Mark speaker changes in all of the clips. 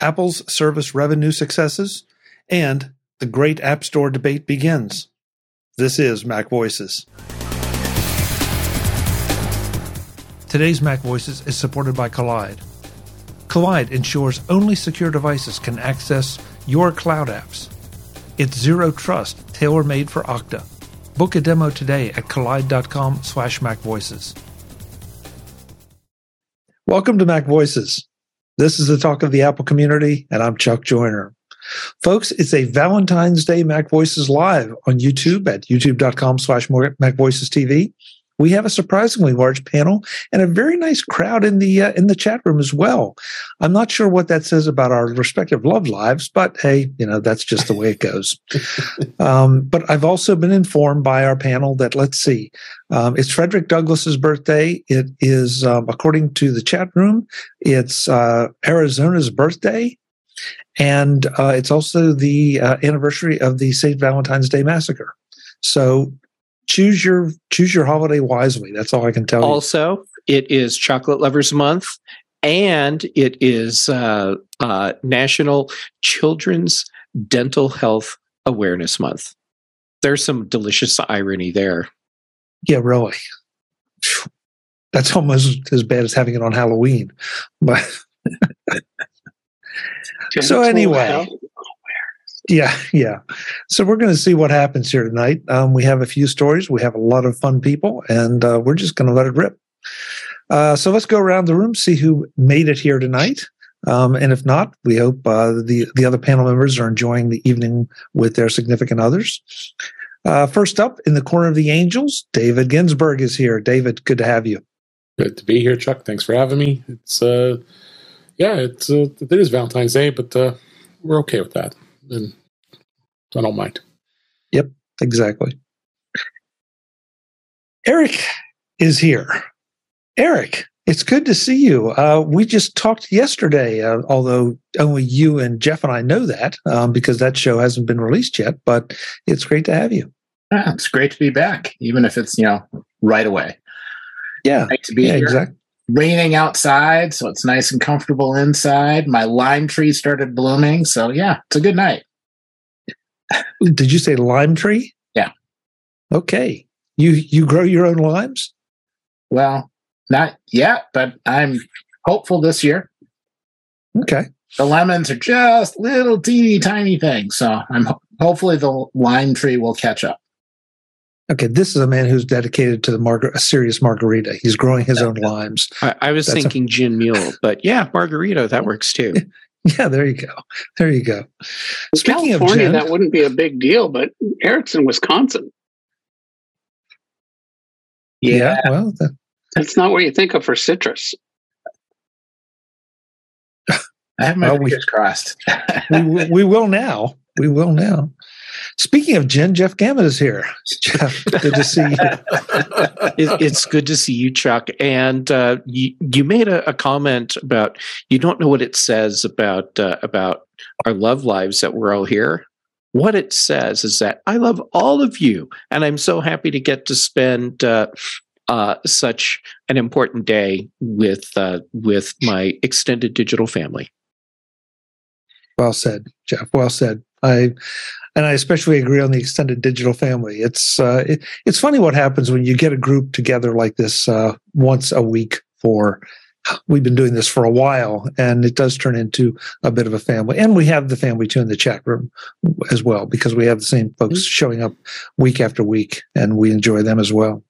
Speaker 1: Apple's service revenue successes, and the great App Store debate begins. This is Mac Voices. Today's Mac Voices is supported by Kolide. Kolide ensures only secure devices can access your cloud apps. It's zero trust, tailor-made for Okta. Book a demo today at kolide.com slash macvoices. Welcome to Mac Voices. This is the talk of the Apple community, and I'm Chuck Joiner. Folks, it's a Valentine's Day Mac Voices live on YouTube at youtube.com slash Mac Voices TV we have a surprisingly large panel and a very nice crowd in the uh, in the chat room as well. I'm not sure what that says about our respective love lives, but hey, you know that's just the way it goes. um, but I've also been informed by our panel that let's see, um, it's Frederick Douglass's birthday. It is, um, according to the chat room, it's uh, Arizona's birthday. And uh, it's also the uh, anniversary of the St. Valentine's Day Massacre. So choose your choose your holiday wisely. That's all I can tell
Speaker 2: also, you. Also, it is Chocolate Lovers Month, and it is uh, uh, National Children's Dental Health Awareness Month. There's some delicious irony there.
Speaker 1: Yeah, really. That's almost as bad as having it on Halloween. But so anyway, yeah, yeah. So we're going to see what happens here tonight. Um, we have a few stories. We have a lot of fun people, and uh, we're just going to let it rip. Uh, so let's go around the room, see who made it here tonight. Um, and if not, we hope uh, the the other panel members are enjoying the evening with their significant others. Uh, first up, in the corner of the angels, David Ginsburg is here. David, good to have you.
Speaker 3: Good to be here, Chuck. Thanks for having me. It's uh, yeah, it's uh, it is Valentine's Day, but we're okay with that and I don't mind.
Speaker 1: Yep, exactly. Eric is here. Eric, it's good to see you. Uh, we just talked yesterday, uh, although only you and Jeff and I know that um, because that show hasn't been released yet. But it's great to have you.
Speaker 4: Yeah, it's great to be back, even if it's you know right away.
Speaker 1: Yeah,
Speaker 4: great to be yeah, here. Exactly. Raining outside, so it's nice and comfortable inside. My lime tree started blooming, so yeah, it's a good night.
Speaker 1: Did you say lime tree?
Speaker 4: Yeah.
Speaker 1: Okay. You you grow your own limes?
Speaker 4: Well, not yet, but I'm hopeful this year.
Speaker 1: Okay.
Speaker 4: The lemons are just little teeny tiny things, so I'm hopefully the lime tree will catch up.
Speaker 1: Okay, this is a man who's dedicated to the margar- a serious margarita. He's growing his own limes.
Speaker 2: I, I was That's thinking a- gin mule, but yeah, margarita that works too.
Speaker 1: Yeah, there you go. There you go.
Speaker 5: Speaking California, of gin, that wouldn't be a big deal, but Eric's in Wisconsin.
Speaker 1: Yeah, yeah well,
Speaker 5: that, that's not what you think of for citrus.
Speaker 4: I have my well, fingers we, crossed.
Speaker 1: we, we will now. We will now. Speaking of Jen, Jeff Gamet is here. Jeff, good to see you.
Speaker 2: it, it's good to see you, Chuck. And uh, you, you made a, a, comment about you don't know what it says about uh, about our love lives that we're all here. What it says is that I love all of you, and I'm so happy to get to spend uh, uh, such an important day with uh, with my extended digital family.
Speaker 1: Well said, Jeff. Well said. I and I especially agree on the extended digital family. It's uh, it, it's funny what happens when you get a group together like this uh, once a week for. We've been doing this for a while, and it does turn into a bit of a family. And we have the family too in the chat room as well because we have the same folks mm-hmm. showing up week after week, and we enjoy them as well.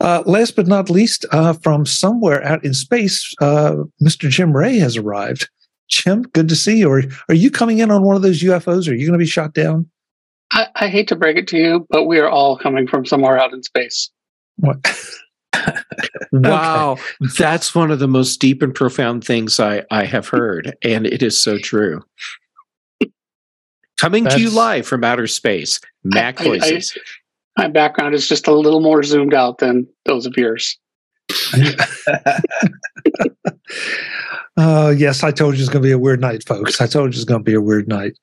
Speaker 1: Uh, last but not least, uh, from somewhere out in space, uh, Mr. Jim Rea has arrived. Jim, good to see you. Are, are you coming in on one of those UFOs? Are you going to be shot down?
Speaker 5: I, I hate to break it to you, but we are all coming from somewhere out in space.
Speaker 1: What?
Speaker 2: wow, okay. that's one of the most deep and profound things I, I have heard, and it is so true. Coming that's... to you live from outer space, Mac Voices.
Speaker 5: I, I, my background is just a little more zoomed out than those of yours.
Speaker 1: uh, yes, I told you it's going to be a weird night, folks. I told you it's going to be a weird night.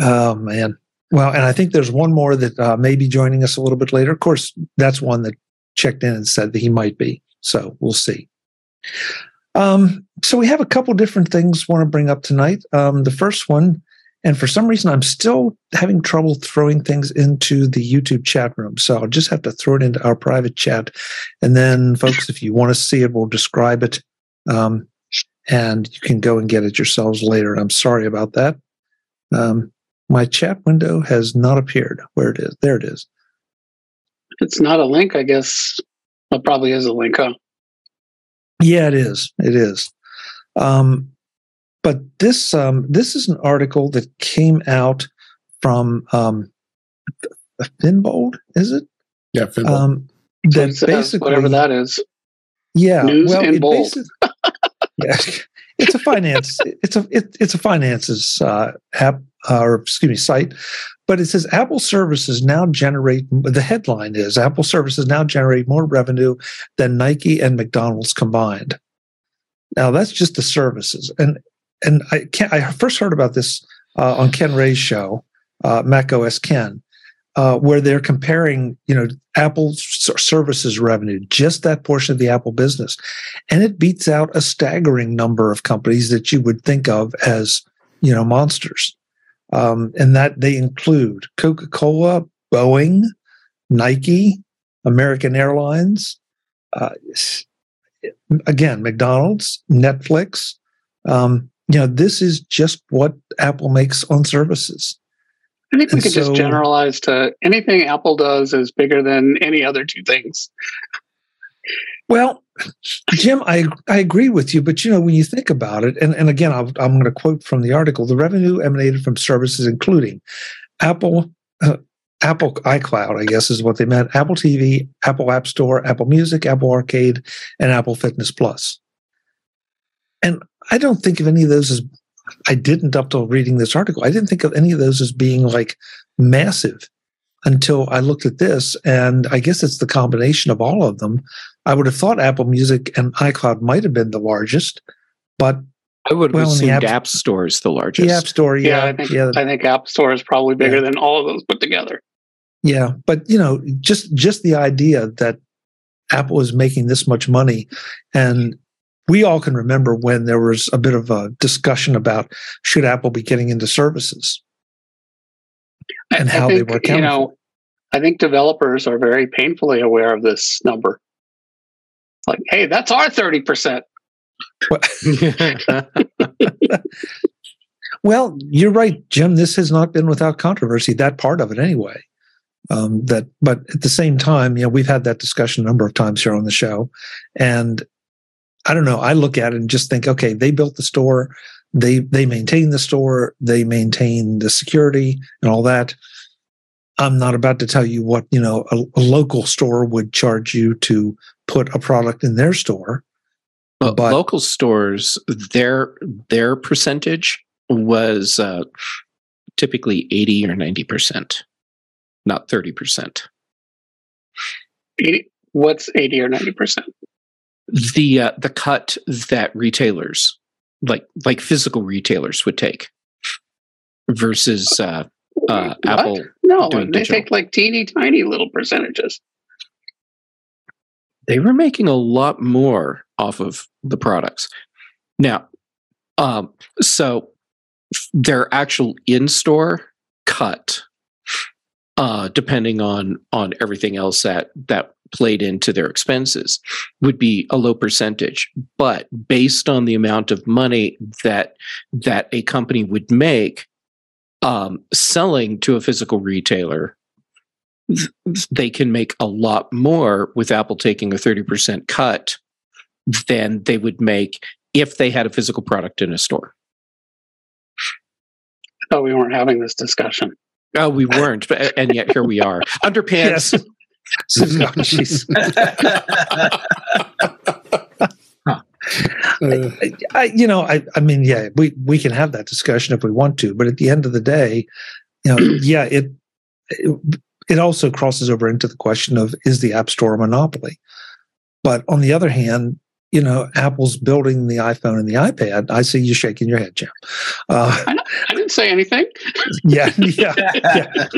Speaker 1: Oh, man. Well, and I think there's one more that uh, may be joining us a little bit later. Of course, that's one that checked in and said that he might be. So we'll see. Um, so we have a couple different things want to bring up tonight. Um, the first one, and for some reason I'm still having trouble throwing things into the YouTube chat room. So I'll just have to throw it into our private chat. And then folks, if you want to see it, we'll describe it. Um, and you can go and get it yourselves later. And I'm sorry about that. Um, my chat window has not appeared. Where it is? There it is.
Speaker 5: It's not a link, I guess it probably is a link, huh?
Speaker 1: Yeah, it is. It is. Um, but this um, this is an article that came out from um, Finbold, is it?
Speaker 3: Yeah, Finbold.
Speaker 1: Um, that
Speaker 5: it says
Speaker 1: basically,
Speaker 5: whatever that is.
Speaker 1: yeah,
Speaker 5: News
Speaker 1: well,
Speaker 5: in
Speaker 1: it
Speaker 5: bold.
Speaker 1: yeah, it's a finance. It's a it, it's a finances uh, app uh, or excuse me site, but it says Apple services now generate. The headline is Apple services now generate more revenue than Nike and McDonald's combined. Now that's just the services, and and I can I first heard about this uh, on Ken Ray's show, uh, Mac OS Ken, uh, where they're comparing, you know, Apple's services revenue, just that portion of the Apple business, and it beats out a staggering number of companies that you would think of as, you know, monsters, um, and that they include Coca Cola, Boeing, Nike, American Airlines, uh, again, McDonald's, Netflix. Um, you know, this is just what Apple makes on services.
Speaker 5: I think we could
Speaker 1: so-
Speaker 5: just generalize to anything Apple does is bigger than any other two things.
Speaker 1: Well, Jim, I I agree with you, but you know when you think about it, and, and again, I'll, I'm going to quote from the article: the revenue emanated from services including Apple, uh, Apple iCloud, I guess is what they meant, Apple TV, Apple App Store, Apple Music, Apple Arcade, and Apple Fitness Plus. And I don't think of any of those as I didn't up till reading this article. I didn't think of any of those as being like massive until I looked at this, and I guess it's the combination of all of them. I would have thought Apple Music and iCloud might have been the largest, but
Speaker 2: I would have
Speaker 1: Well, in the
Speaker 2: assumed
Speaker 1: app-
Speaker 2: App Store is the largest.
Speaker 1: the App Store,
Speaker 5: Yeah,
Speaker 1: yeah,
Speaker 5: I think
Speaker 1: yeah,
Speaker 5: I think App Store is probably bigger
Speaker 1: Yeah.
Speaker 5: than all of those put together.
Speaker 1: yeah. But you know, just just the idea that Apple is making this much money, and we all can remember when there was a bit of a discussion about should Apple be getting into services and
Speaker 5: I
Speaker 1: how they
Speaker 5: think,
Speaker 1: were
Speaker 5: you know, I think developers are very painfully aware of this number. Like, hey, that's our thirty percent.
Speaker 1: Well, you're right, Jim. This has not been without controversy. That part of it, anyway. Um, that, but at the same time, you know, we've had that discussion a number of times here on the show, and I don't know. I look at it and just think, okay, they built the store, they they maintain the store, they maintain the security and all that. I'm not about to tell you what you know a, a local store would charge you to put a product in their store.
Speaker 2: But,
Speaker 1: But-
Speaker 2: local stores, their their percentage was uh, typically eighty or ninety percent, not thirty percent.
Speaker 5: What's eighty or ninety percent?
Speaker 2: The uh, the cut that retailers, like like physical retailers, would take versus uh, uh, Apple.
Speaker 5: No,
Speaker 2: doing
Speaker 5: they
Speaker 2: digital.
Speaker 5: take like teeny tiny little percentages.
Speaker 2: They were making a lot more off of the products. Now, um, so their actual in-store cut, uh, depending on on everything else that that played into their expenses, would be a low percentage. But based on the amount of money that that a company would make um, selling to a physical retailer, they can make a lot more with Apple taking a 30% cut than they would make if they had a physical product in a store.
Speaker 5: I thought we weren't having this discussion.
Speaker 2: Oh, we weren't, but, and yet here we are. Underpants.
Speaker 1: Yes. So.
Speaker 3: Uh,
Speaker 1: I, I, you know, I, I mean, yeah, we, we can have that discussion if we want to, but at the end of the day, you know, yeah, it, it, it also crosses over into the question of is the App Store a monopoly? But on the other hand, you know, Apple's building the iPhone and the iPad. I see you shaking your head, Jim. Uh,
Speaker 5: I didn't say anything.
Speaker 1: yeah, yeah, yeah.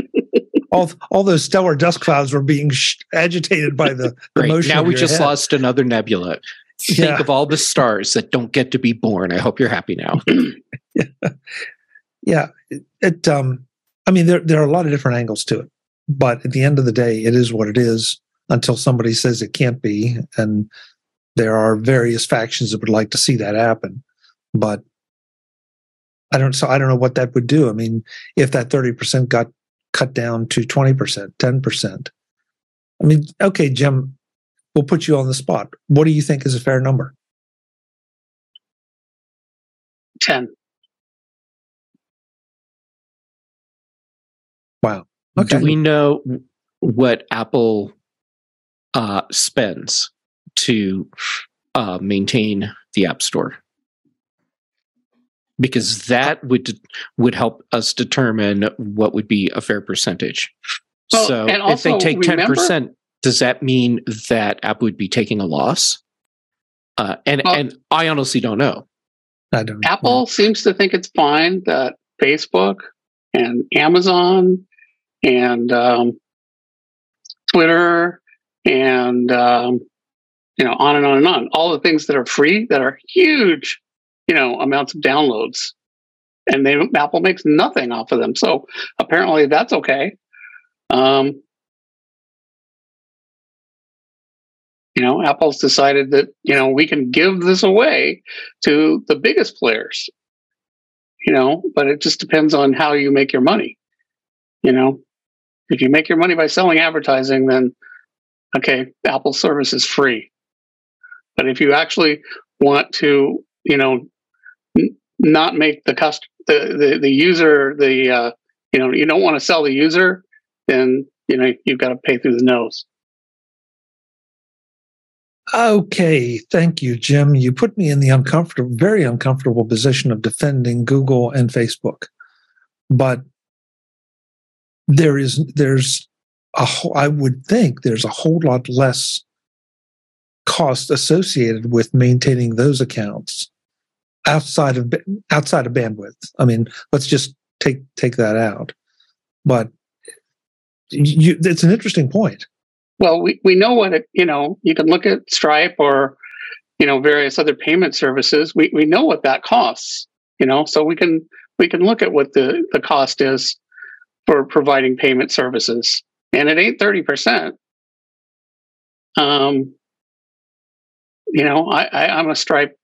Speaker 1: All, all those stellar dust clouds were being sh- agitated by the, the
Speaker 2: Great.
Speaker 1: motion.
Speaker 2: Now we just
Speaker 1: head.
Speaker 2: lost another nebula. Think
Speaker 1: Yeah.
Speaker 2: of all the stars that don't get to be born. I hope you're happy now.
Speaker 1: Yeah, it, it um I mean there there are a lot of different angles to it. But at the end of the day, it is what it is until somebody says it can't be and there are various factions that would like to see that happen. But I don't so I don't know what that would do. I mean, if that 30% got cut down to 20%, 10%. I mean, okay, Jim, we'll put you on the spot. What do you think is a fair number?
Speaker 5: 10.
Speaker 1: Wow. Okay.
Speaker 2: Do we know what Apple uh, spends to uh, maintain the App Store? Because that would would help us determine what would be a fair percentage.
Speaker 5: Well,
Speaker 2: so
Speaker 5: and
Speaker 2: if they take ten percent, does that mean that Apple would be taking a loss? Uh, and
Speaker 5: Well-
Speaker 2: and I honestly don't know.
Speaker 1: I don't know.
Speaker 5: Apple seems to think it's fine that Facebook and Amazon and um, Twitter and um, you know on and on and on all the things that are free that are huge you know amounts of downloads. And they Apple makes nothing off of them. So apparently that's okay. Um, you know Apple's decided that you know we can give this away to the biggest players you know but it just depends on how you make your money. You know if you make your money by selling advertising then okay apple service is free. But if you actually want to you know not make the cust the, the the user the uh you know you don't want to sell the user then you know you've got to pay through the nose
Speaker 1: Okay, thank you, Jim. You put me in the uncomfortable, very uncomfortable position of defending Google and Facebook. But there is, there's a whole, I would think there's a whole lot less cost associated with maintaining those accounts outside of outside of bandwidth. I mean, let's just take take that out. But you, it's an interesting point.
Speaker 5: Well, we, we know what it, you know, you can look at Stripe or, you know, various other payment services. We, we know what that costs, you know, so we can, we can look at what the, the cost is for providing payment services. And it ain't 30%. Um, you know, I, I, I'm a Stripe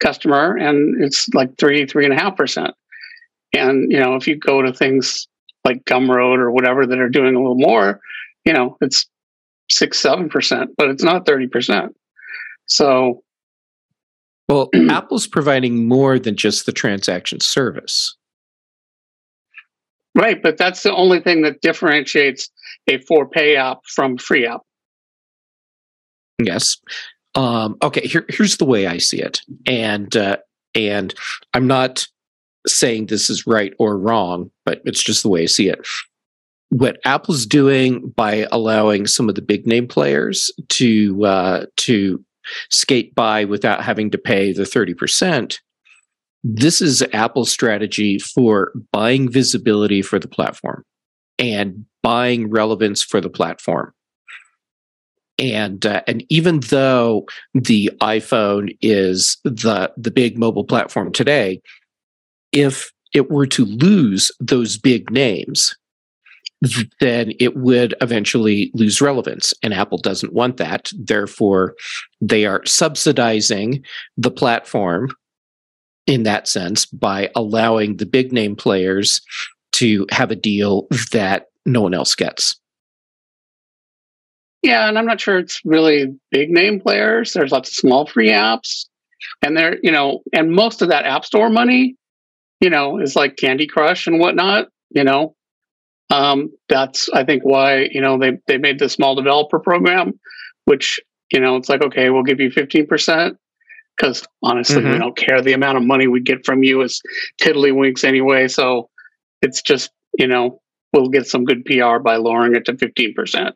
Speaker 5: customer and it's like three, three and a half percent. And, you know, if you go to things like Gumroad or whatever that are doing a little more, you know, it's six, seven percent, but it's not thirty percent. So
Speaker 2: Well, Apple's providing more than just the transaction service.
Speaker 5: right, but that's the only thing that differentiates a for pay app from free app.
Speaker 2: Yes. Um, okay. Here, here's the way I see it, and uh, and I'm not saying this is right or wrong, but it's just the way I see it. What Apple's doing by allowing some of the big name players to uh, to skate by without having to pay the thirty percent. This is Apple's strategy for buying visibility for the platform and buying relevance for the platform and uh, and even though the iPhone is the the big mobile platform today, if it were to lose those big names, then it would eventually lose relevance, and Apple doesn't want that. Therefore, they are subsidizing the platform in that sense by allowing the big name players to have a deal that no one else gets.
Speaker 5: Yeah, and I'm not sure it's really big name players. There's lots of small free apps, and they're you know, and most of that App Store money, you know, is like Candy Crush and whatnot. You know, um, that's I think why you know they they made the small developer program, which you know it's like okay, we'll give you 15 percent because honestly, we
Speaker 2: Mhm.
Speaker 5: don't care the amount of money we get from you is tiddlywinks anyway. So it's just you know we'll get some good PR by lowering it to 15%.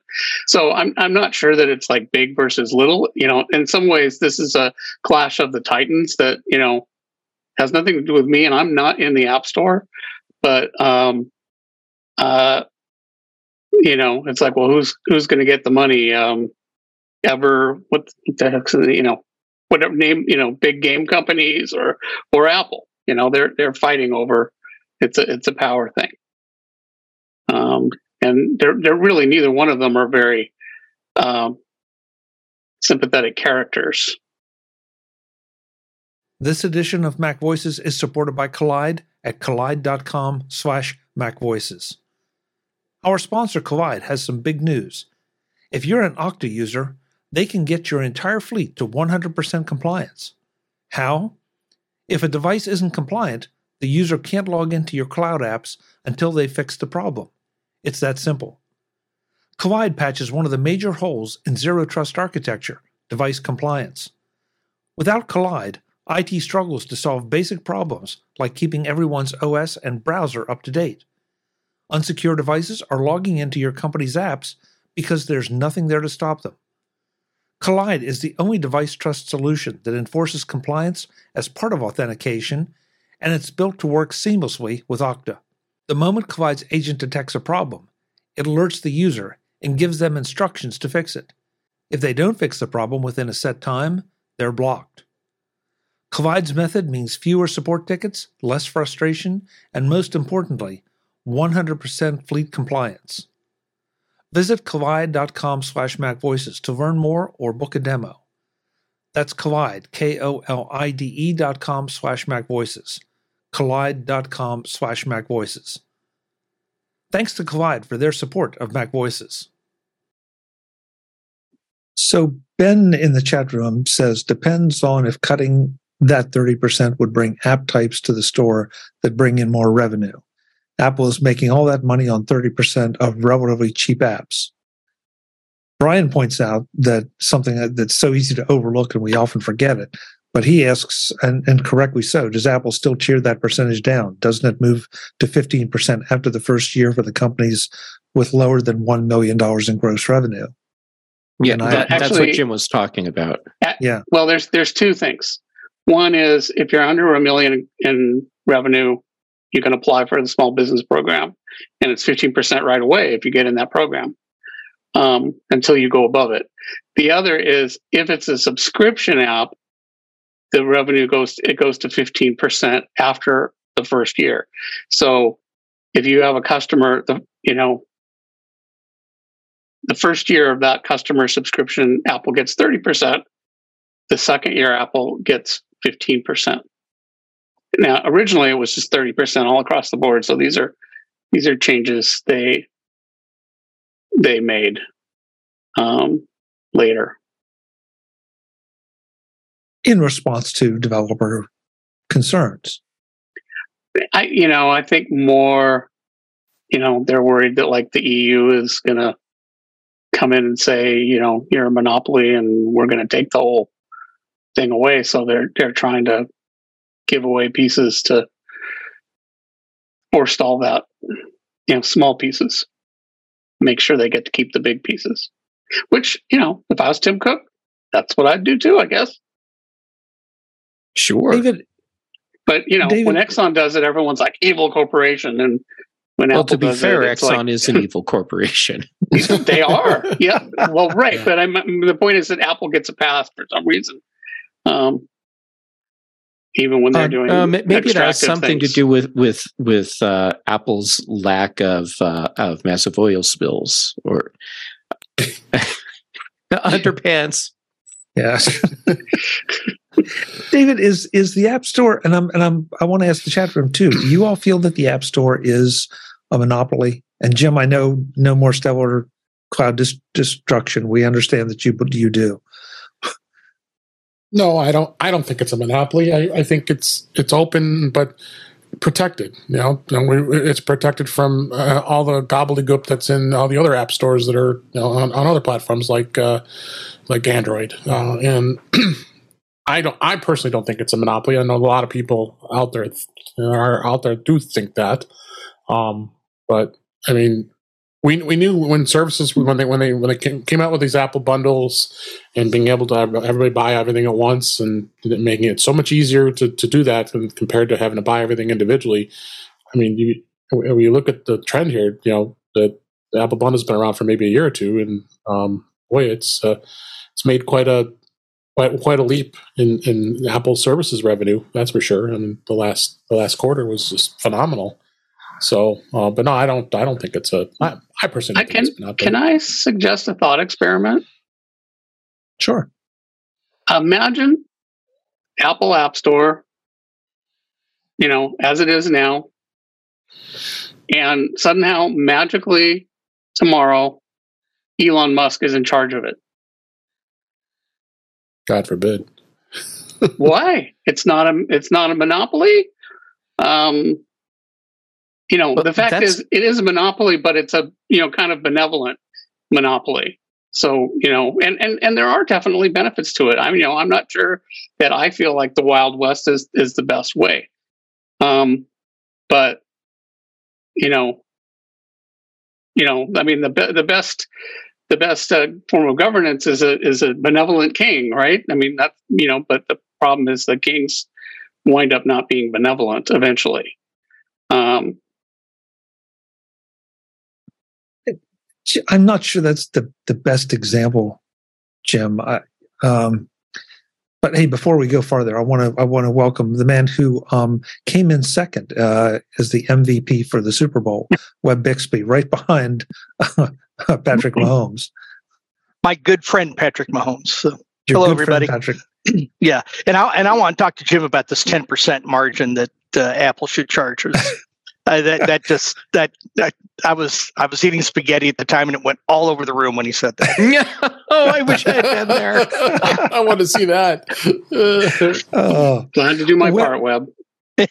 Speaker 5: So I'm I'm not sure that it's like big versus little. You know, in some ways this is a clash of the titans that, you know, has nothing to do with me and I'm not in the app store, but um uh you know, it's like well who's who's going to get the money um ever what the heck's you know whatever name you know big game companies or or Apple. You know they're they're fighting over it's a it's a power thing. Um, and they're they're really neither one of them are very um, sympathetic characters.
Speaker 1: This edition of Mac Voices is supported by Kolide at kolide.com slash macvoices. Our sponsor, Kolide has some big news. If you're an Okta user, they can get your entire fleet to 100% compliance. How? If a device isn't compliant, the user can't log into your cloud apps until they fix the problem. It's that simple. Kolide patches one of the major holes in zero trust architecture device compliance. Without Kolide, IT struggles to solve basic problems like keeping everyone's OS and browser up to date. Unsecure devices are logging into your company's apps because there's nothing there to stop them. Kolide is the only device trust solution that enforces compliance as part of authentication, and it's built to work seamlessly with Okta. The moment Kolide's agent detects a problem, it alerts the user and gives them instructions to fix it. If they don't fix the problem within a set time, they're blocked. Kolide's method means fewer support tickets, less frustration, and most importantly, 100% fleet compliance. Visit kolide.com slash macvoices to learn more or book a demo. That's Kolide, K-O-L-I-D-E dot com slash macvoices. Kolide.com slash macvoices. Thanks to Kolide for their support of Mac Voices. So Ben in the chat room says depends on if cutting that 30% would bring app types to the store that bring in more revenue. Apple is making all that money on 30% of relatively cheap apps. Brian points out that something that's so easy to overlook and we often forget it. But he asks, and, and correctly so, does Apple still cheer that percentage down? Doesn't it move to 15% after the first year for the companies with lower than $1 million in gross revenue?
Speaker 2: Yeah,
Speaker 1: And I-
Speaker 2: that, that's what Jim was talking about.
Speaker 1: Yeah.
Speaker 5: Well, there's there's two things. One is if you're under a million in revenue, you can apply for the small business program, and it's 15% right away if you get in that program um, until you go above it. The other is if it's a subscription app, the revenue goes it goes to 15% after the first year. So if you have a customer, the you know the first year of that customer subscription, Apple gets 30%. The second year, Apple gets 15%. Now, originally it was just 30% all across the board. So these are these are changes they they made um, later.
Speaker 1: In response to developer concerns.
Speaker 5: I you know I think more you know they're worried that like the EU is going to come in and say you know you're a monopoly and we're going to take the whole thing away. So they're they're trying to give away pieces to forestall that you know small pieces. Make sure they get to keep the big pieces. Which you know if I was Tim Cook, that's what I'd do too. I guess.
Speaker 2: Sure.
Speaker 1: David,
Speaker 5: But you know
Speaker 1: David-
Speaker 5: when Exxon does it, everyone's like evil corporation and. When
Speaker 2: well,
Speaker 5: Apple
Speaker 2: to be
Speaker 5: does
Speaker 2: fair,
Speaker 5: it,
Speaker 2: Exxon
Speaker 5: like,
Speaker 2: is an evil corporation.
Speaker 5: they are. Yeah. Well, right.
Speaker 3: Yeah.
Speaker 5: But I'm, the point is that Apple gets a pass for some reason. Um, even when they're
Speaker 1: Uh,
Speaker 5: doing
Speaker 2: Uh, ma- maybe it has something
Speaker 5: things.
Speaker 2: to do with with with uh, Apple's lack of uh, of massive oil spills or underpants.
Speaker 1: yeah. David, is is the App Store, and I'm and I'm I want to ask the chat room too. Do you all feel that the App Store is a monopoly? And Jim, I know no more stellar cloud dis- destruction. We understand that you you do.
Speaker 3: No, I don't. I don't think it's a monopoly. I, I think it's it's open but protected. You know, we, it's protected from uh, all the gobbledygook that's in all the other app stores that are you know, on, on other platforms like uh, like Android. Uh, and I don't. I personally don't think it's a monopoly. I know a lot of people out there th- are out there do think that. Um, but I mean, we we knew when services when they when they when they came, came out with these Apple bundles and being able to have everybody buy everything at once and making it so much easier to, to do that compared to having to buy everything individually. I mean, you when you look at the trend here, you know the, the Apple bundle's been around for maybe a year or two, and um, boy, it's uh, it's made quite a quite quite a leap in in Apple services revenue. That's for sure. I mean, the last the last quarter was just phenomenal. So, uh, but no, I don't. I don't think it's a. I, I personally
Speaker 5: I can, can I suggest a thought experiment?
Speaker 1: Sure.
Speaker 5: Imagine Apple App Store, you know, as it is now, and somehow magically tomorrow, Elon Musk is in charge of it.
Speaker 3: God forbid.
Speaker 5: Why? It's not a. It's not a monopoly. Um, you know, but the fact is, it is a monopoly, but it's a you know kind of benevolent monopoly. So you know, and and and there are definitely benefits to it. I mean, you know, I'm not sure that I feel like the Wild West is is the best way. Um, but you know, you know, I mean, the be- the best the best uh, form of governance is a is a benevolent king, right? I mean, that's you know, but the problem is the kings wind up not being benevolent eventually. Um,
Speaker 1: I'm not sure that's the, the best example, Jim. I, um, but hey, before we go farther, I want to I want to welcome the man who um, came in second uh, as the MVP for the Super Bowl, Web Bixby, right behind uh, Patrick Mahomes.
Speaker 6: My good friend Patrick Mahomes. So, hello, everybody.
Speaker 1: Patrick.
Speaker 6: yeah, and I and I want to talk to Jim about this ten percent margin that uh, Apple should charge us. Uh, that that just that, that I was I was eating spaghetti at the time and it went all over the room when he said that.
Speaker 2: oh, I wish I had been there.
Speaker 3: I want to see that.
Speaker 5: uh, Glad to do my Web, part, Web.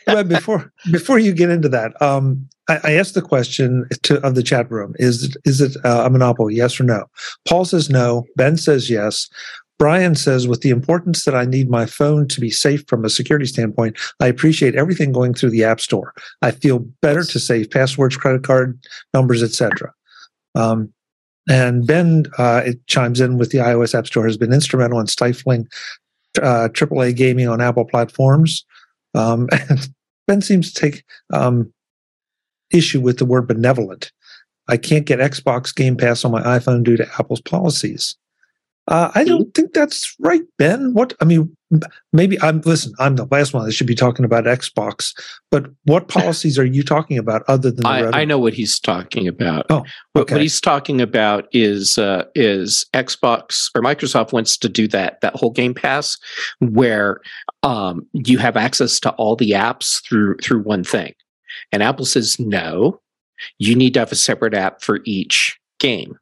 Speaker 1: Web, before before you get into that, um, I, I, asked the question to, of the chat room: Is is it uh, a monopoly? Yes or no? Paul says no. Ben says yes. Brian says, with the importance that I need my phone to be safe from a security standpoint, I appreciate everything going through the App Store. I feel better to save passwords, credit card numbers, etc. Um, and Ben uh, it chimes in with the iOS App Store has been instrumental in stifling uh, AAA gaming on Apple platforms. Um, and Ben seems to take um, issue with the word benevolent. I can't get Xbox Game Pass on my iPhone due to Apple's policies. Uh, I don't think that's right, Ben. What I mean, maybe I'm listen. I'm the last one that should be talking about Xbox, but what policies are you talking about other than?
Speaker 2: I, I, know what he's talking about.
Speaker 1: Oh,
Speaker 2: okay. what he's talking about is uh, is Xbox or Microsoft wants to do that that whole Game Pass where um, you have access to all the apps through through one thing, and Apple says no. You need to have a separate app for each game.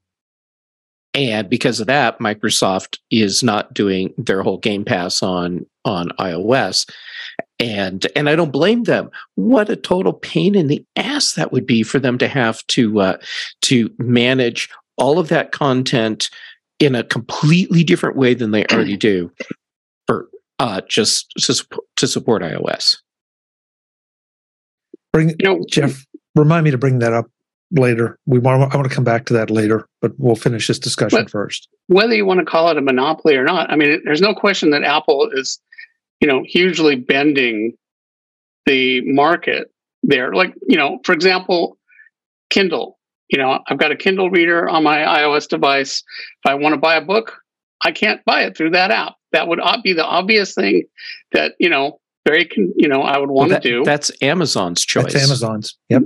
Speaker 2: And because of that, Microsoft is not doing their whole Game Pass on on iOS. And and I don't blame them. What a total pain in the ass that would be for them to have to uh, to manage all of that content in a completely different way than they already do for uh, just to, to support iOS.
Speaker 1: Bring you know, Jeff. Remind me to bring that up later. We want. I want to come back to that later, but we'll finish this discussion but first.
Speaker 5: Whether you want to call it a monopoly or not, I mean, there's no question that Apple is, you know, hugely bending the market there. Like, you know, for example, Kindle. You know, I've got a Kindle reader on my iOS device. If I want to buy a book, I can't buy it through that app. That would be the obvious thing that you know very con- you know I would want well,
Speaker 2: to
Speaker 5: do.
Speaker 2: That's Amazon's choice.
Speaker 1: That's Amazon's. Yep.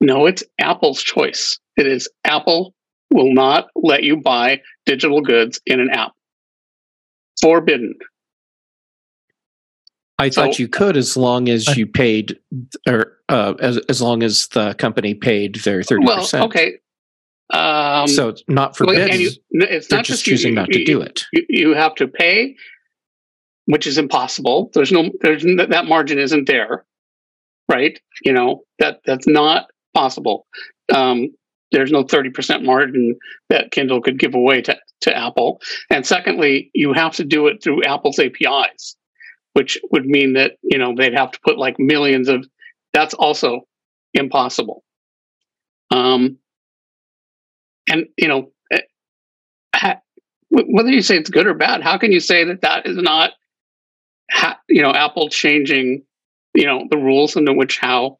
Speaker 5: No, it's Apple's choice. It is Apple will not let you buy digital goods in an app. Forbidden.
Speaker 2: I so, thought you could as long as you paid, or uh, as as long as the company paid their thirty percent.
Speaker 5: Well, okay. Um,
Speaker 2: so it's not forbidden. Well, you, it's They're not just choosing you, not to do it.
Speaker 5: You, you have to pay, which is impossible. There's no, there's that margin isn't there, right? You know that that's not possible. Um, there's no 30% margin that Kindle could give away to, to Apple. And secondly, you have to do it through Apple's APIs, which would mean that, you know, they'd have to put like millions of, that's also impossible. Um, and, you know, eh, whether you say it's good or bad, how can you say that that is not, you know, Apple changing, you know, the rules into which how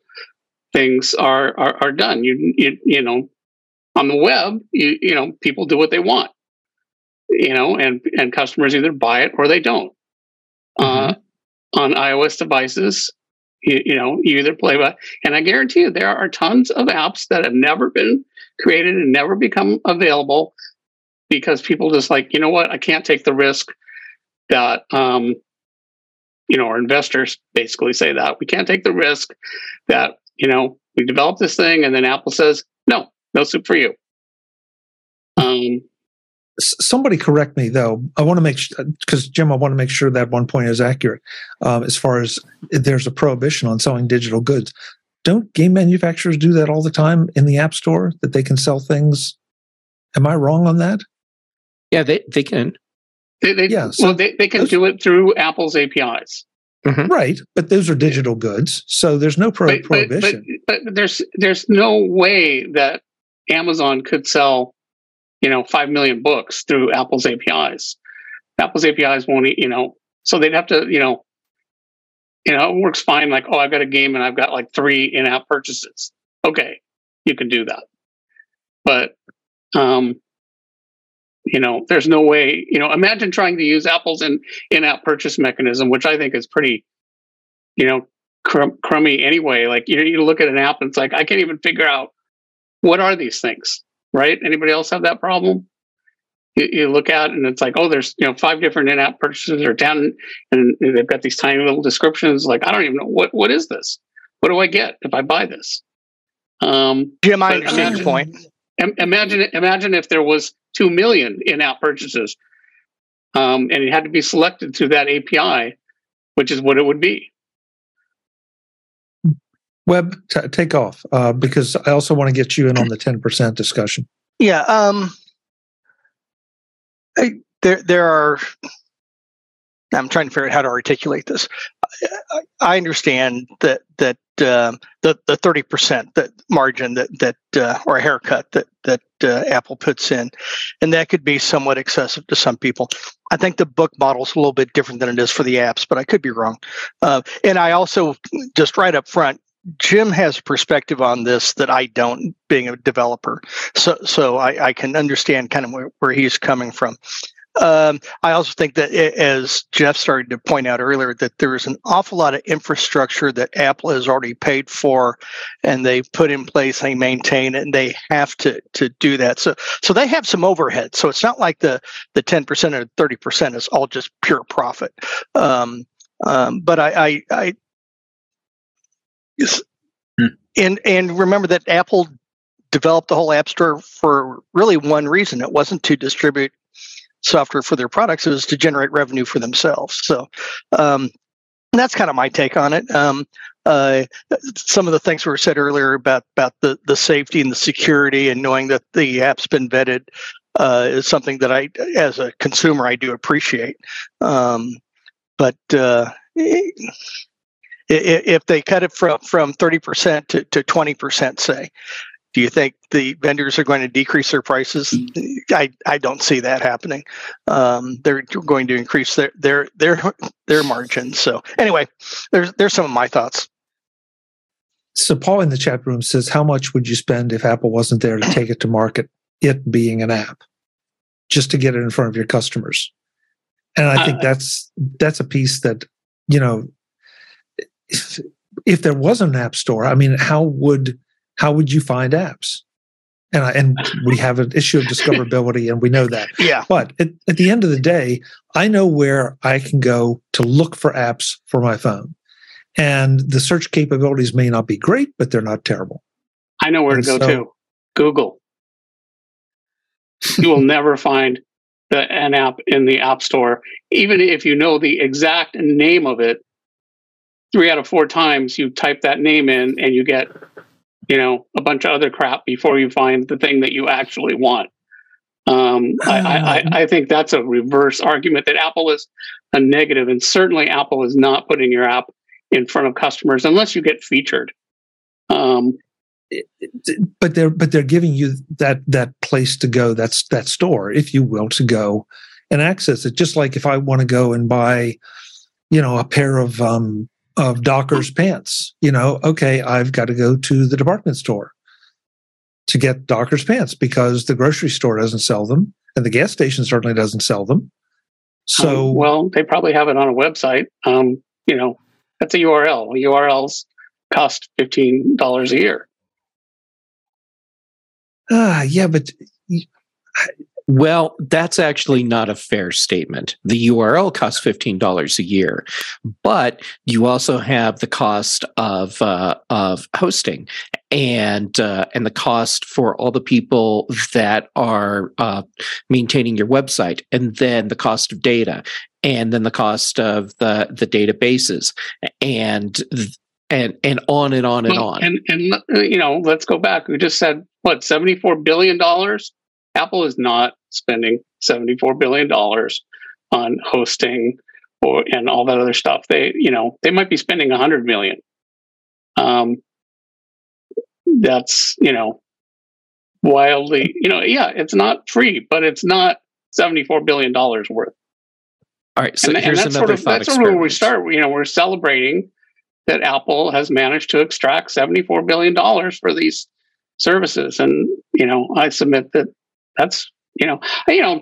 Speaker 5: things are, are, are done. You, you, you know, on the web, you, you know, people do what they want. you know, and and customers either buy it or they don't. Uh, on iOS devices, you, you know, you either play by, and I guarantee you, there are tons of apps that have never been created and never become available because people just like, you know what, I can't take the risk that, um, you know, our investors basically say that we can't take the risk that, you know, we develop this thing and then Apple says, no, no soup for you. Um,
Speaker 1: somebody correct me though. I want to make sure because Jim, I want to make sure that one point is accurate. Um, as far as there's a prohibition on selling digital goods, don't game manufacturers do that all the time in the App Store that they can sell things? Am I wrong on that?
Speaker 2: Yeah, they, they can.
Speaker 5: they, they,
Speaker 1: Yeah, so
Speaker 5: well, they, they can
Speaker 1: those-
Speaker 5: do it through Apple's APIs.
Speaker 1: Right, but those are digital goods, so there's no pro-
Speaker 5: but, but, but,
Speaker 1: prohibition.
Speaker 5: but there's there's no way that Amazon could sell, you know, five million books through Apple's APIs. Apple's APIs won't, you know, so they'd have to, you know, you know, it works fine. Like, oh, I've got a game and I've got like three in-app purchases. Okay, you can do that, but, um, you know, there's no way. You know, imagine trying to use Apple's in in-app purchase mechanism, which I think is pretty, you know, crum- crummy anyway. Like you, you look at an app and it's like I can't even figure out what are these things, right? Anybody else have that problem? You, you look at and it's like, oh, there's you know five different in-app purchases or ten, and they've got these tiny little descriptions. Like I don't even know what what is this. What do I get if I buy this? Um,
Speaker 6: Jim, I understand your point.
Speaker 5: imagine imagine if there was two million in-app purchases, um, and it had to be selected through that API, which is what it would be.
Speaker 1: Web, t- take off uh, because I also want to get you in on the ten percent discussion.
Speaker 6: Yeah. Um, I, there, there are. I'm trying to figure out how to articulate this. I, I understand that that um, the the thirty percent that margin that that uh, or haircut that that uh, Apple puts in, and that could be somewhat excessive to some people. I think the book model is a little bit different than it is for the apps, but I could be wrong. Uh, and I also just right up front, Jim has perspective on this that I don't, being a developer so so I, I can understand kind of where, where he's coming from. Um, I also think that, a- as Jeff started to point out earlier, that there is an awful lot of infrastructure that Apple has already paid for, and they put in place, they maintain, it, and they have to to do that. So so they have some overhead. So it's not like the the ten percent or thirty percent is all just pure profit. Um, um, but I I, I. and and remember that Apple developed the whole app store for really one reason. It wasn't to distribute software for their products; it was to generate revenue for themselves. So um, that's kind of my take on it. Um, uh, some of the things were said earlier about about the the safety and the security, and knowing that the app's been vetted uh, is something that I, as a consumer, I do appreciate. Um, but uh, if they cut it from from thirty percent to to twenty percent, say, do you think the vendors are going to decrease their prices? I, I don't see that happening. Um, they're going to increase their their their their margins. So anyway, there's there's some of my thoughts.
Speaker 1: So Paul in the chat room says, "How much would you spend if Apple wasn't there to take it to market? It being an app, just to get it in front of your customers." And I think
Speaker 5: Uh,
Speaker 1: that's that's a piece that you know, if, if there was an app store, I mean, how would how would you find apps? And I, and we have an issue of discoverability, and we know that.
Speaker 6: Yeah,
Speaker 1: But at, at the end of the day, I know where I can go to look for apps for my phone. And the search capabilities may not be great, but they're not terrible.
Speaker 5: I know where to go
Speaker 1: so-
Speaker 5: to. Google. You will never find the, an app in the App Store, even if you know the exact name of it. Three out of four times you type that name in and you get, you know, a bunch of other crap before you find the thing that you actually want. Um, I, I, I, I think that's a reverse argument that Apple is a negative, and certainly Apple is not putting your app in front of customers unless you get featured. Um,
Speaker 1: But they're but they're giving you that that place to go, that's that store, if you will, to go and access it. Just like if I want to go and buy, you know, a pair of um of Dockers pants, you know, okay, I've got to go to the department store to get Dockers pants because the grocery store doesn't sell them and the gas station certainly doesn't sell them. So,
Speaker 5: Um, well, they probably have it on a website. Um, you know, that's a URL. URLs cost fifteen dollars a year.
Speaker 1: ah, yeah, but
Speaker 2: Well, that's actually not a fair statement. The URL costs $15 a year, but you also have the cost of, uh, of hosting and, uh, and the cost for all the people that are, uh, maintaining your website and then the cost of data and then the cost of the, the databases and, and, and on and on and
Speaker 5: Well,
Speaker 2: on.
Speaker 5: And and you know, let's go back. We just said what seventy four billion dollars. Apple is not spending seventy four billion dollars on hosting or and all that other stuff. They you know they might be spending a hundred million. Um, that's you know wildly you know yeah it's not free, but it's not seventy four billion dollars worth.
Speaker 2: all right. So
Speaker 5: and, and
Speaker 2: here's
Speaker 5: that's
Speaker 2: another
Speaker 5: sort of
Speaker 2: thought
Speaker 5: that's of where we start. You know, we're celebrating that Apple has managed to extract seventy-four billion dollars for these services, and you know, I submit that that's you know, you know,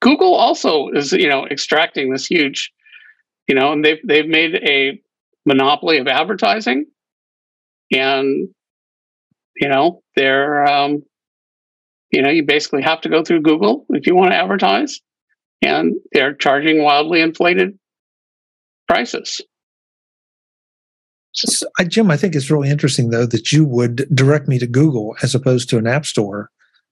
Speaker 5: Google also is you know extracting this huge, you know, and they've they've made a monopoly of advertising, and you know, they're um, you know, you basically have to go through Google if you want to advertise and they're charging wildly inflated prices.
Speaker 1: So, Jim, I think it's really interesting though that you would direct me to Google as opposed to an app store.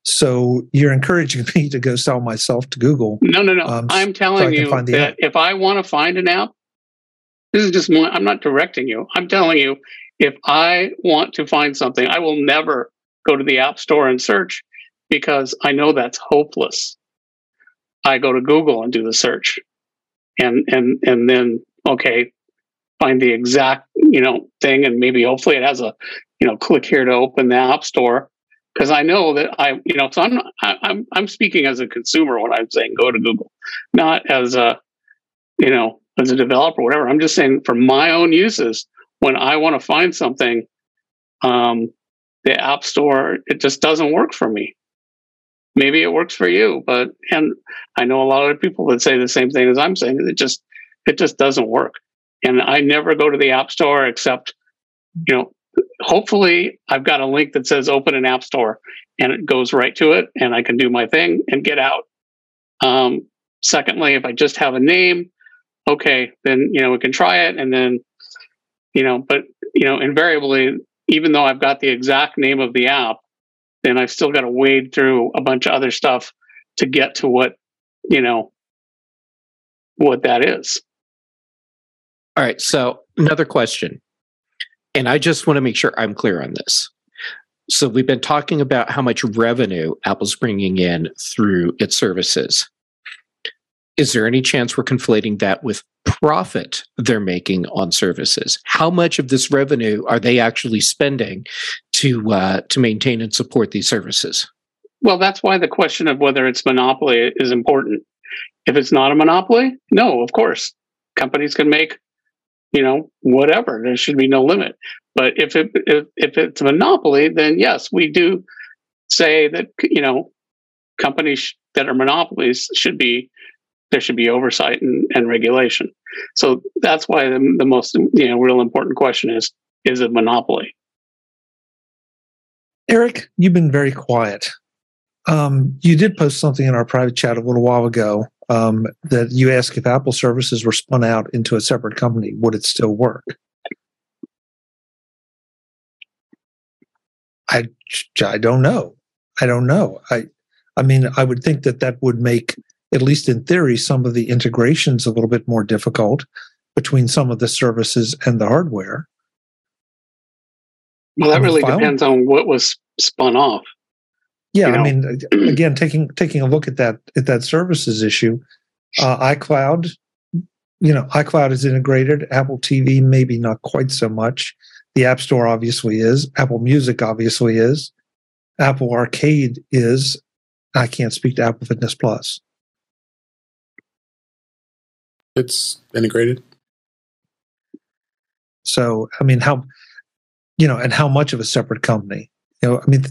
Speaker 1: So you're encouraging me to go sell myself to Google.
Speaker 5: No, no, no.
Speaker 1: Um,
Speaker 5: I'm telling
Speaker 1: can
Speaker 5: you that
Speaker 1: app.
Speaker 5: if I want to find an app, this is just one, I'm not directing you. I'm telling you, if I want to find something, I will never go to the app store and search because I know that's hopeless. I go to Google and do the search, and and and then okay, find the exact you know thing, and maybe hopefully it has a you know click here to open the app store because I know that I you know so I'm I, I'm I'm speaking as a consumer when I'm saying go to Google, not as a you know as a developer whatever. I'm just saying for my own uses when I want to find something, um, the app store it just doesn't work for me. Maybe it works for you, but and I know a lot of people that say the same thing as I'm saying. It just it just doesn't work. And I never go to the app store except, you know, hopefully I've got a link that says open an app store and it goes right to it and I can do my thing and get out. Um, secondly, if I just have a name, okay, then, you know, we can try it and then, you know, but, you know, invariably, even though I've got the exact name of the app, then I've still got to wade through a bunch of other stuff to get to what, you know, what that is.
Speaker 2: All right. So another question. And I just want to make sure I'm clear on this. So we've been talking about how much revenue Apple's bringing in through its services. Is there any chance we're conflating that with profit they're making on services? How much of this revenue are they actually spending to uh, to maintain and support these services?
Speaker 5: Well, that's why the question of whether it's monopoly is important. If it's not a monopoly, no, of course, companies can make, you know, whatever. There should be no limit. But if it if, if it's a monopoly, then yes, we do say that you know companies that are monopolies should be there should be oversight and, and regulation. So that's why the, the most you know real important question is is it monopoly?
Speaker 1: Eric, you've been very quiet. Um, you did post something in our private chat a little while ago um, that you asked if Apple services were spun out into a separate company, would it still work? I, I don't know. I don't know. I, I mean, I would think that that would make, at least in theory, some of the integrations a little bit more difficult between some of the services and the hardware.
Speaker 5: Well, that really depends on what was spun off.
Speaker 1: Yeah,
Speaker 5: you
Speaker 1: I mean, again, taking taking a look at that at that services issue, uh, iCloud, you know, iCloud is integrated. Apple TV, maybe not quite so much. The App Store obviously is. Apple Music obviously is. Apple Arcade is. I can't speak to Apple Fitness Plus.
Speaker 3: It's integrated.
Speaker 1: So, I mean, how, you know, and how much of a separate company? You know, I mean,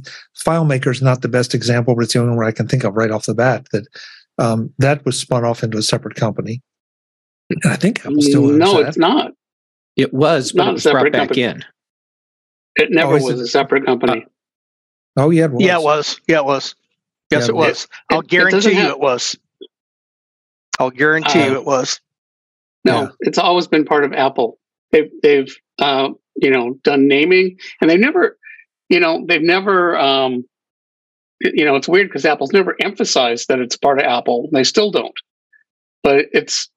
Speaker 1: FileMaker is not the best example, but it's the only one I can think of right off the bat that um, that was spun off into a separate company. And I think Apple still owns
Speaker 5: no,
Speaker 1: that.
Speaker 5: it's not.
Speaker 2: It was, but
Speaker 5: Not
Speaker 2: it
Speaker 5: a
Speaker 2: was brought
Speaker 5: separate
Speaker 2: back
Speaker 5: company.
Speaker 2: in.
Speaker 5: It never
Speaker 1: Oh,
Speaker 5: was
Speaker 1: it-
Speaker 5: a separate company.
Speaker 1: Oh, yeah, it was.
Speaker 6: Yeah, it was. Yeah, it was. Yes,
Speaker 1: Yeah,
Speaker 6: it was. I'll
Speaker 5: it- it doesn't
Speaker 6: guarantee you
Speaker 5: have-
Speaker 6: it was. I'll guarantee you
Speaker 5: Uh,
Speaker 6: it was.
Speaker 5: No,
Speaker 1: Yeah.
Speaker 5: it's always been part of Apple. They've they've uh, you know done naming, and they've never, you know, they've never. Um, you know, it's weird because Apple's never emphasized that it's part of Apple. They still don't, but it's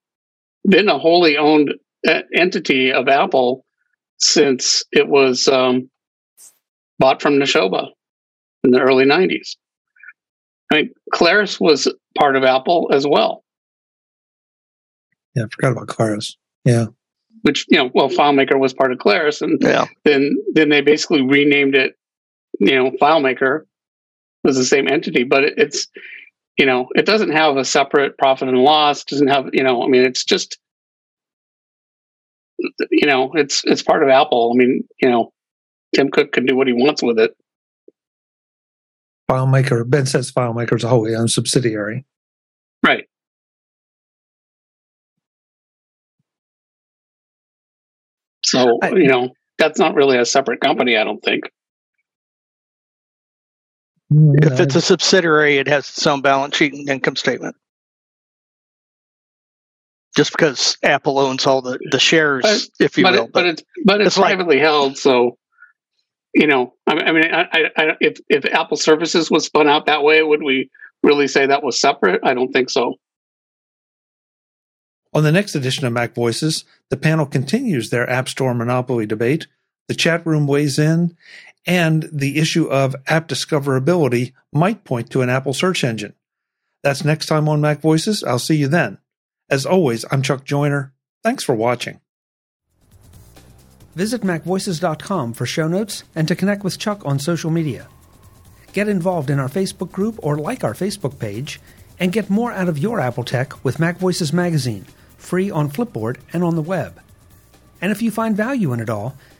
Speaker 5: been a wholly owned uh, entity of Apple since it was um, bought from Nashoba in the early '90s. I mean, Claris was part of Apple as well.
Speaker 1: Yeah, I forgot about Claris. Yeah.
Speaker 5: which you know, well, FileMaker was part of Claris, and
Speaker 6: Yeah.
Speaker 5: then then they basically renamed it. You know, FileMaker was the same entity, but it, it's you know, it doesn't have a separate profit and loss. Doesn't have you know, I mean, it's just you know, it's it's part of Apple. I mean, you know, Tim Cook can do what he wants with it.
Speaker 1: FileMaker, Ben says FileMaker is a wholly owned subsidiary.
Speaker 5: Right. So
Speaker 6: I-
Speaker 5: you know, that's not really a separate company. I don't think.
Speaker 6: Mm, if it's a subsidiary, it has its own balance sheet and income statement. Just because Apple owns all the, the shares,
Speaker 5: But-
Speaker 6: if you
Speaker 5: but
Speaker 6: will.
Speaker 5: it, but it's but it's,
Speaker 6: it's like-
Speaker 5: privately held, so you know. I mean, I, mean I, I, I, if if Apple Services was spun out that way, would we really say that was separate? I don't think so.
Speaker 1: On the next edition of Mac Voices, the panel continues their App Store monopoly debate. The chat room weighs in, and the issue of app discoverability might point to an Apple search engine. That's next time on Mac Voices. I'll see you then. As always, I'm Chuck Joiner. Thanks for watching. Visit MacVoices.com for show notes and to connect with Chuck on social media. Get involved in our Facebook group or like our Facebook page, and get more out of your Apple tech with Mac Voices Magazine, free on Flipboard and on the web. And if you find value in it all,